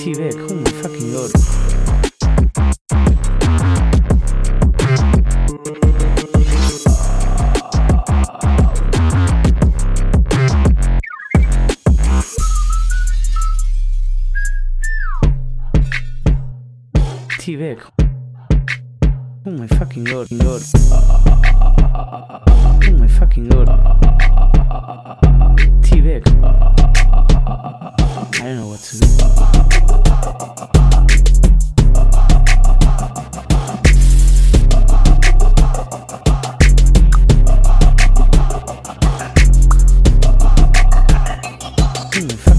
T-Vic, oh my fucking god. T-Vic. Oh my fucking god, god. Oh my fucking god. T-Vic. I don't know what to do. groove.